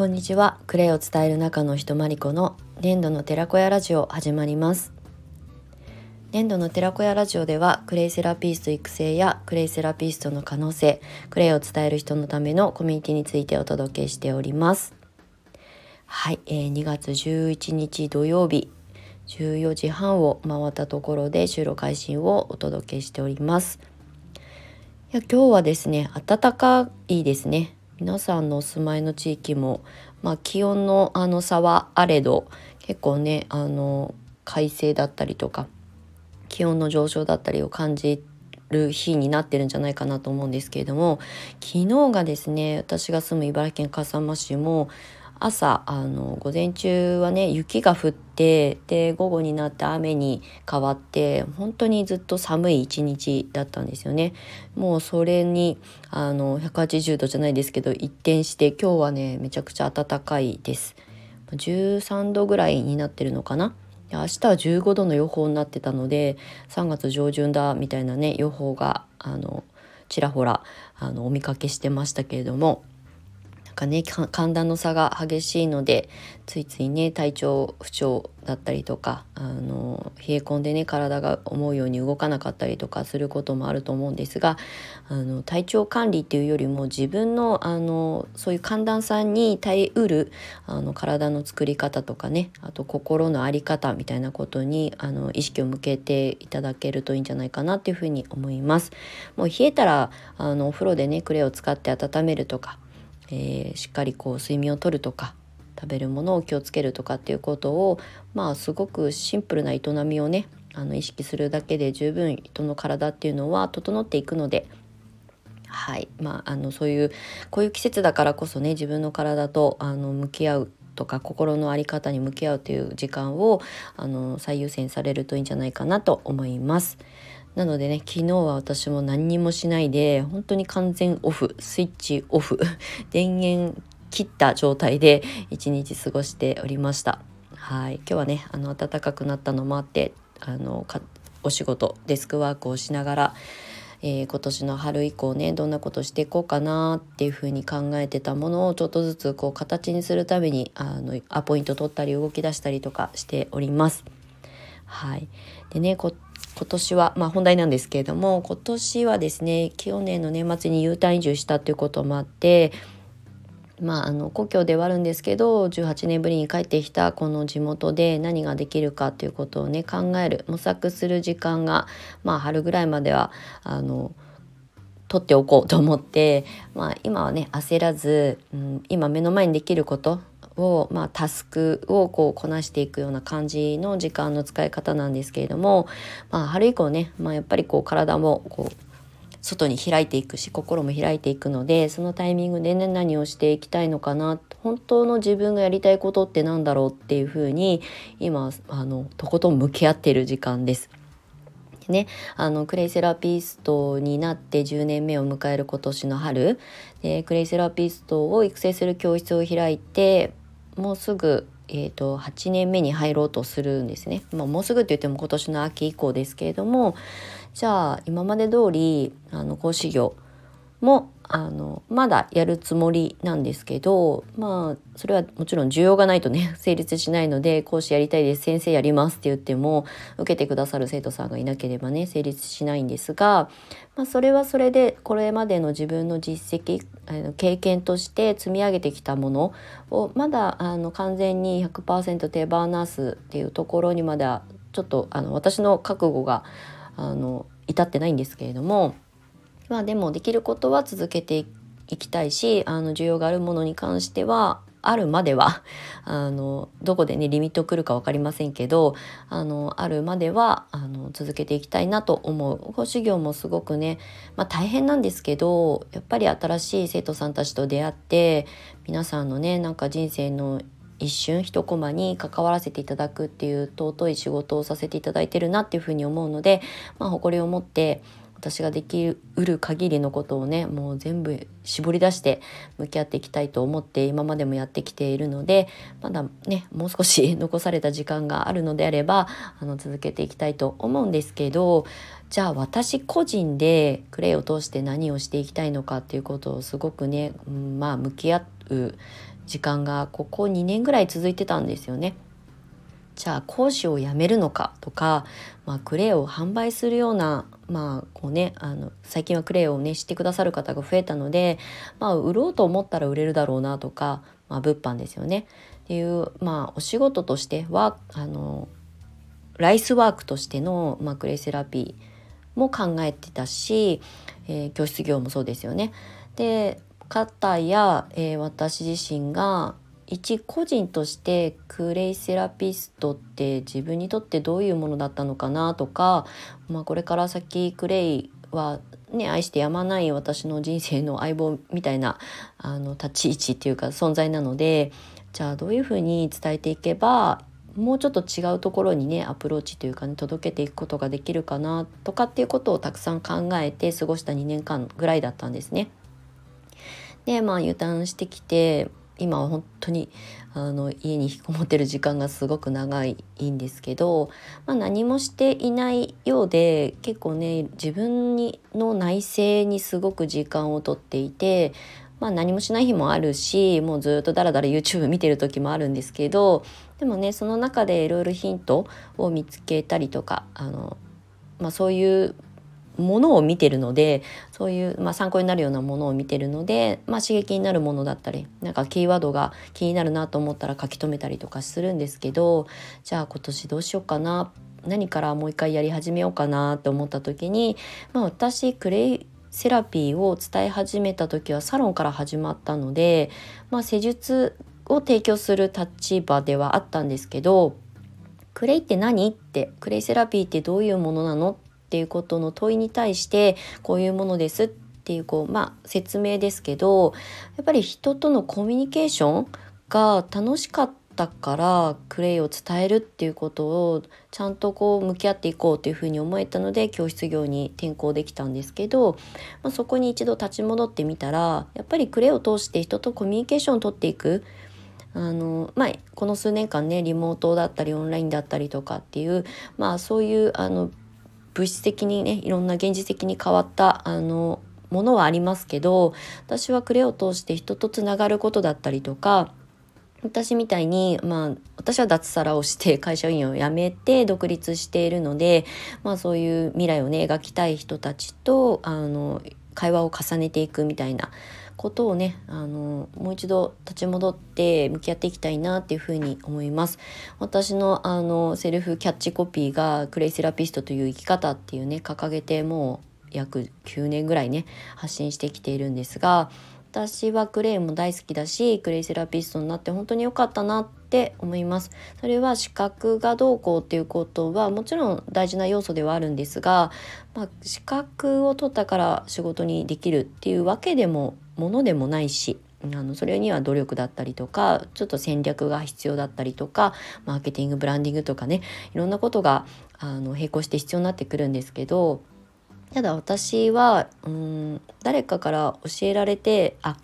こんにちは。クレイを伝える中のひとまりこの粘土の寺子屋ラジオ始まります。粘土の寺子屋ラジオではクレイセラピスト育成やクレイセラピストの可能性クレイを伝える人のためのコミュニティについてお届けしております。はい、えー、2月11日土曜日14時半を回ったところで収録配信をお届けしております。いや今日はですね暖かいですね。皆さんのお住まいの地域も、まあ、気温のあの差はあれど結構ねあの快晴だったりとか気温の上昇だったりを感じる日になってるんじゃないかなと思うんですけれども昨日がですね私が住む茨城県笠間市も朝あの午前中はね雪が降ってで午後になって雨に変わって本当にずっと寒い一日だったんですよね。もうそれにあの180度じゃないですけど一転して今日はねめちゃくちゃ暖かいです。13度ぐらいになってるのかな？明日は15度の予報になってたので3月上旬だみたいなね予報があのちらほらあのお見かけしてましたけれどもかね寒暖の差が激しいのでついついね体調不調だったりとかあの冷え込んでね体が思うように動かなかったりとかすることもあると思うんですがあの体調管理っていうよりも自分のあのそういう寒暖差に耐えうるあの体の作り方とかねあと心の在り方みたいなことにあの意識を向けていただけるといいんじゃないかなっていうふうに思います。もう冷えたらあのお風呂でねクレを使って温めるとかえー、しっかりこう睡眠をとるとか食べるものを気をつけるとかっていうことをまあすごくシンプルな営みをねあの意識するだけで十分人の体っていうのは整っていくので。はいまあ、あのそういうこういう季節だからこそね自分の体とあの向き合うとか心の在り方に向き合うという時間をあの最優先されるといいんじゃないかなと思います。なのでね昨日は私も何にもしないで本当に完全オフスイッチオフ 電源切った状態で一日過ごしておりました。はい。今日はねあの暖かくなったのもあってあのお仕事デスクワークをしながらえー、今年の春以降ねどんなことしていこうかなっていうふうに考えてたものをちょっとずつこう形にするためにあのアポイント取ったり動き出したりとかしております。はい、でねこ今年は、まあ、本題なんですけれども今年はですね去年の年末に U ターン移住したということもあってまあ、あの故郷ではあるんですけど18年ぶりに帰ってきたこの地元で何ができるかということをね考える模索する時間が、まあ、春ぐらいまではあの取っておこうと思って、まあ、今はね焦らず、うん、今目の前にできることを、まあ、タスクをこうこなしていくような感じの時間の使い方なんですけれども、まあ、春以降ね、まあ、やっぱりこう体もこう外に開いていくし心も開いていくのでそのタイミングでね何をしていきたいのかな本当の自分がやりたいことって何だろうっていうふうに今あのとことん向き合っている時間です。ね、あのクレイセラピストになって10年目を迎える今年の春でクレイセラピストを育成する教室を開いてもうすぐ、えーと、8年目に入ろうとするんですね、まあ、もうすぐって言っても今年の秋以降ですけれどもじゃあ今まで通りあの講師業もあのまだやるつもりなんですけどまあそれはもちろん需要がないとね 成立しないので講師やりたいです先生やりますって言っても受けてくださる生徒さんがいなければね成立しないんですが、まあ、それはそれでこれまでの自分の実績あの経験として積み上げてきたものをまだあの完全に100%手放すっていうところにまではちょっとあの私の覚悟があの至ってないんですけれども。まあでもできることは続けていきたいしあの需要があるものに関してはあるまでは あのどこでねリミット来るか分かりませんけどあのあるまではあの続けていきたいなと思う。講師業もすごくね、まあ、大変なんですけどやっぱり新しい生徒さんたちと出会って皆さんのねなんか人生の一瞬一コマに関わらせていただくっていう尊い仕事をさせていただいてるなっていうふうに思うので、まあ、誇りを持って私ができうる限りのことをねもう全部絞り出して向き合っていきたいと思って今までもやってきているのでまだねもう少し 残された時間があるのであればあの続けていきたいと思うんですけどじゃあ私個人でクレイを通して何をしていきたいのかっていうことをすごくね、うん、まあ向き合う時間がここ2年ぐらい続いてたんですよね。じゃあ講師を辞めるのかとか、まあ、クレイを販売するような、まあこうね、あの最近はクレイをね知ってくださる方が増えたので、まあ、売ろうと思ったら売れるだろうなとか、まあ、物販ですよねっていう、まあ、お仕事としてはあのライスワークとしての、まあ、クレイセラピーも考えてたし、えー、教室業もそうですよね。で方や、えー、私自身が一個人としてクレイセラピストって自分にとってどういうものだったのかなとか、まあ、これから先クレイはね愛してやまない私の人生の相棒みたいなあの立ち位置っていうか存在なのでじゃあどういうふうに伝えていけばもうちょっと違うところにねアプローチというかね届けていくことができるかなとかっていうことをたくさん考えて過ごした2年間ぐらいだったんですね。でまあ油断してきて今は本当にあの家に引きこもってる時間がすごく長いんですけど、まあ、何もしていないようで結構ね自分にの内省にすごく時間をとっていて、まあ、何もしない日もあるしもうずっとダラダラ YouTube 見てる時もあるんですけどでもねその中でいろいろヒントを見つけたりとかあの、まあ、そういうものを見てるのでそういう、まあ、参考になるようなものを見てるので、まあ、刺激になるものだったりなんかキーワードが気になるなと思ったら書き留めたりとかするんですけどじゃあ今年どうしようかな何からもう一回やり始めようかなって思った時に、まあ、私クレイセラピーを伝え始めた時はサロンから始まったので、まあ、施術を提供する立場ではあったんですけどクレイって何？ってクレイセラピーってどういうものなの？っていうことの問いに対してこういうものですっていうこうまあ説明ですけどやっぱり人とのコミュニケーションが楽しかったからクレイを伝えるっていうことをちゃんとこう向き合っていこうというふうに思えたので教室業に転校できたんですけど、まあ、そこに一度立ち戻ってみたらやっぱりクレイを通して人とコミュニケーションをとっていくあのまあ、この数年間ねリモートだったりオンラインだったりとかっていう、まあ、そういうあの物質的にねいろんな現実的に変わったあのものはありますけど私はクレを通して人とつながることだったりとか私みたいに、まあ、私は脱サラをして会社員を辞めて独立しているので、まあ、そういう未来をね描きたい人たちとあの会話を重ねていくみたいなことをねあのもう一度立ち戻って向き合っていきたいなっていうふうに思います。私のあのセルフキャッチコピーがクレイセラピストという生き方っていうね掲げてもう約9年ぐらいね発信してきているんですが私はクレイも大好きだしクレイセラピストになって本当に良かったなって思います。それは資格がどうこうっていうことはもちろん大事な要素ではあるんですが、まあ、資格を取ったから仕事にできるっていうわけでもものでもないしあのそれには努力だったりとかちょっと戦略が必要だったりとかマーケティングブランディングとかねいろんなことがあの並行して必要になってくるんですけどただ私はうん誰かから教えられてあ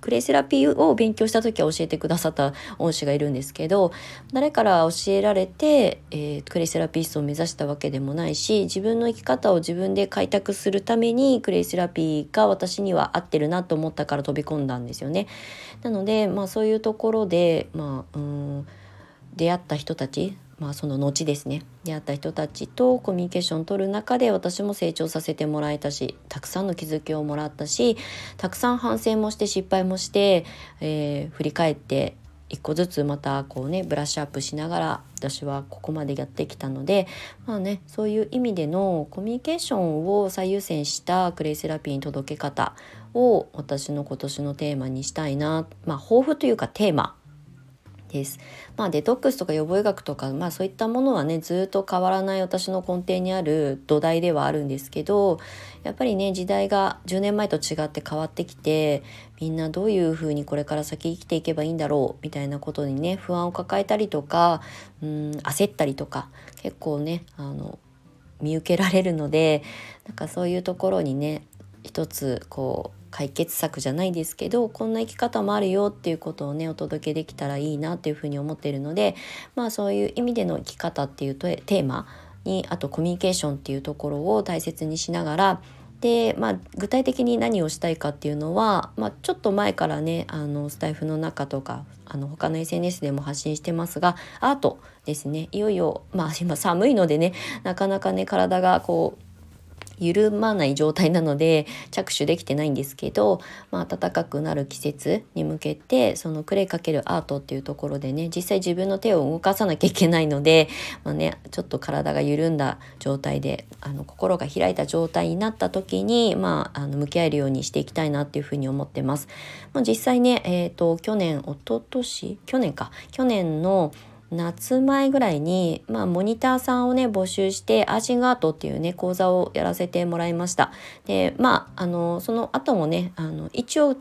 クレイセラピーを勉強した時は教えてくださった恩師がいるんですけど誰から教えられて、えー、クレイセラピストを目指したわけでもないし自分の生き方を自分で開拓するためにクレイセラピーが私には合ってるなと思ったから飛び込んだんですよね。なので、まあ、そういうところで、まあ、うん出会った人たちまあ、その後ですね出会った人たちとコミュニケーションを取る中で私も成長させてもらえたしたくさんの気づきをもらったしたくさん反省もして失敗もして、えー、振り返って一個ずつまたこうねブラッシュアップしながら私はここまでやってきたのでまあねそういう意味でのコミュニケーションを最優先したクレイセラピーに届け方を私の今年のテーマにしたいなまあ抱負というかテーマです。まあデトックスとか予防医学とか、まあそういったものはね、ずっと変わらない私の根底にある土台ではあるんですけど、やっぱりね、時代が10年前と違って変わってきて、みんなどういうふうにこれから先生きていけばいいんだろうみたいなことにね、不安を抱えたりとか、うん、焦ったりとか、結構ね、あの、見受けられるので、なんかそういうところにね、一つこう解決策じゃないですけどこんな生き方もあるよっていうことをねお届けできたらいいなっていうふうに思っているのでまあそういう意味での生き方っていうテーマにあとコミュニケーションっていうところを大切にしながらで、まあ、具体的に何をしたいかっていうのは、まあ、ちょっと前からねあのスタイフの中とかあの他の SNS でも発信してますがアートですねいよいよ、まあ、今寒いのでねなかなかね体がこう緩まない状態なので着手できてないんですけど、まあ、暖かくなる季節に向けてそのクレイかけるアートっていうところでね実際自分の手を動かさなきゃいけないので、まあね、ちょっと体が緩んだ状態であの心が開いた状態になった時に、まあ、あの向き合えるようにしていきたいなっていうふうに思ってます。まあ、実際ね、えーと、去年一昨年去年か去年の夏前ぐらいに、まあ、モニターさんをね募集してアーシングアートっていうね講座をやらせてもらいました。でまああのその後もねあの一応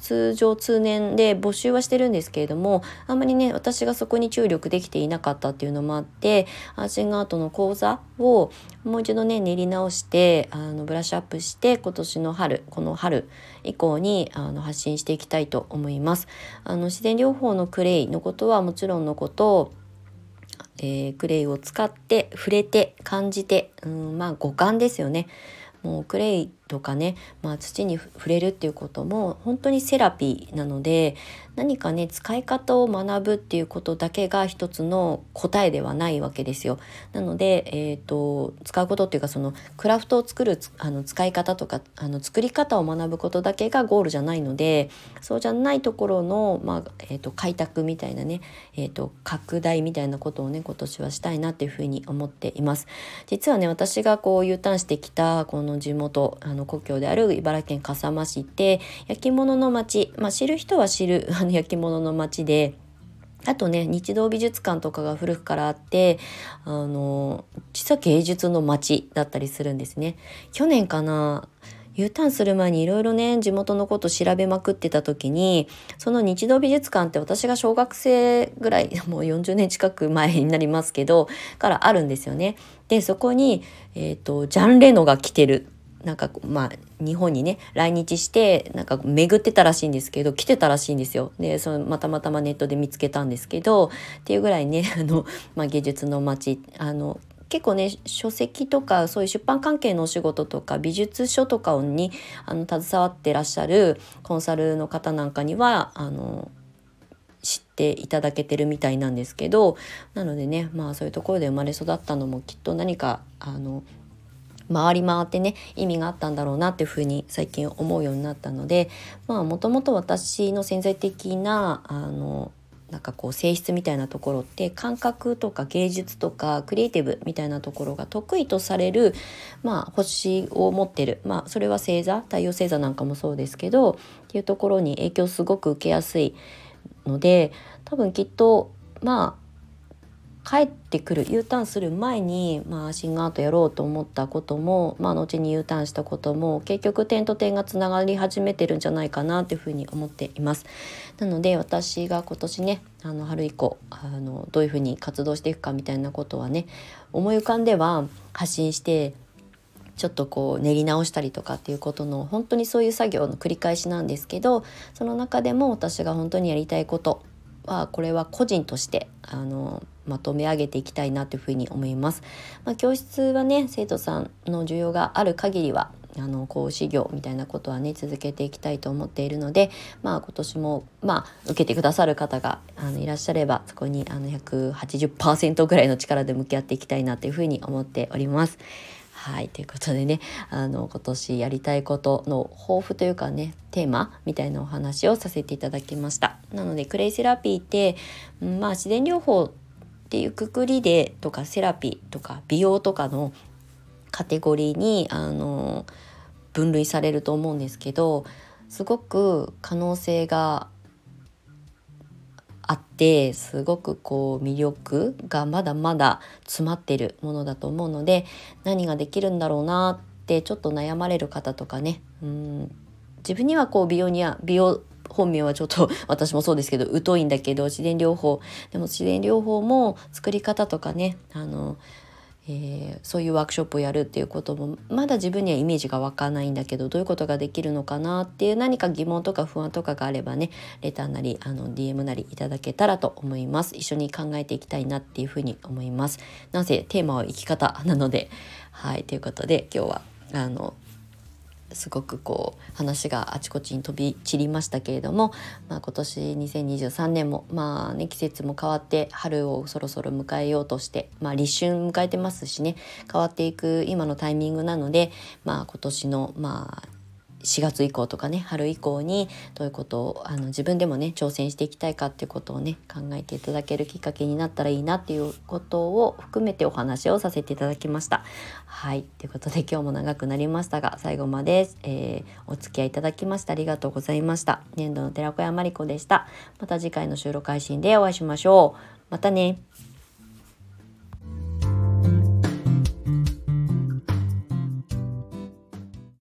通常通年で募集はしてるんですけれどもあんまりね私がそこに注力できていなかったっていうのもあってアーシングアートの講座をもう一度ね練り直してあのブラッシュアップして今年の春この春以降にあの発信していきたいと思います。あの自然療法のクレイのことはもちろんのことえー、クレイを使って触れて感じて、うん、まあ五感ですよね。もうクレイとかね、まあ、土に触れるっていうことも本当にセラピーなので何かね使い方を学ぶっていうことだけが一つの答えではないわけですよ。なので、えーと、使うことっていうかそのクラフトを作るあの使い方とかあの作り方を学ぶことだけがゴールじゃないのでそうじゃないところの、まあえーと、開拓みたいなね、えーと、拡大みたいなことをね今年はしたいなっていうふうに思っています。実はね私がこう U ターンしてきたこの地元あのの故郷である茨城県笠間市って焼き物の町、まあ、知る人は知る あの焼き物の町で。あとね日動美術館とかが古くからあってあの実は芸術の街だったりするんですね。去年かな U ターンする前にいろいろね地元のこと調べまくってた時にその日動美術館って私が小学生ぐらい もう40年近く前になりますけどからあるんですよね。でそこに、えーとジャン・レノが来てるなんかまあ日本にね来日してなんか巡ってたらしいんですけど来てたらしいんですよ。でそのまたまたまネットで見つけたんですけどっていうぐらいねあの、まあ、芸術の街あの結構ね書籍とかそういう出版関係のお仕事とか美術書とかにあの携わってらっしゃるコンサルの方なんかにはあの知っていただけてるみたいなんですけどなのでねまあそういうところで生まれ育ったのもきっと何かあの回り回ってね意味があったんだろうなっていうふうに最近思うようになったのでまあもともと私の潜在的なあのなんかこう性質みたいなところって感覚とか芸術とかクリエイティブみたいなところが得意とされる、まあ、星を持ってる、まあ、それは星座太陽星座なんかもそうですけどっていうところに影響すごく受けやすいので多分きっとまあ帰ってくる U ターンする前に、まあ、シンガーアートやろうと思ったことも、まあ、後に U ターンしたことも結局点と点がつながり始めてるんじゃないかなっていうふうに思っています。なので私が今年ねあの春以降あのどういうふうに活動していくかみたいなことはね思い浮かんでは発信してちょっとこう練り直したりとかっていうことの本当にそういう作業の繰り返しなんですけどその中でも私が本当にやりたいことはこれは個人としてあのまとめ上げていきたいなというふうに思います。まあ、教室はね生徒さんの需要がある限りはあの講師業みたいなことはね続けていきたいと思っているので、まあ、今年も、まあ、受けてくださる方があのいらっしゃればそこにあの180%ぐらいの力で向き合っていきたいなというふうに思っております。はいということでねあの今年やりたいことの抱負というかねテーマみたいなお話をさせていただきました。なのでクレイセラピーって、まあ、自然療法っていうくくりでとかセラピーとか美容とかのカテゴリーにあの分類されると思うんですけどすごく可能性があってすごくこう魅力がまだまだ詰まってるものだと思うので何ができるんだろうなってちょっと悩まれる方とかね。うん。自分にはこう美容には美容本名はちょっと 私もそうですけど疎いんだけど自然療法。でも自然療法も作り方とかねあの、えー、そういうワークショップをやるっていうこともまだ自分にはイメージが湧かないんだけどどういうことができるのかなっていう何か疑問とか不安とかがあればねレターなりあの DM なりいただけたらと思います。一緒に考えていきたいなっていうふうに思います。なぜテーマは生き方なのではいということで今日はあのすごくこう話があちこちに飛び散りましたけれども、まあ、今年2023年もまあね季節も変わって春をそろそろ迎えようとして、まあ、立春迎えてますしね変わっていく今のタイミングなので、まあ、今年のまあ4月以降とかね春以降にどういうことをあの自分でもね挑戦していきたいかっていうことをね考えていただけるきっかけになったらいいなっていうことを含めてお話をさせていただきました。はいということで今日も長くなりましたが最後まで、えー、お付き合いいただきましてありがとうございました。年度の寺子屋まりこでした。また次回の収録配信でお会いしましょう。またね。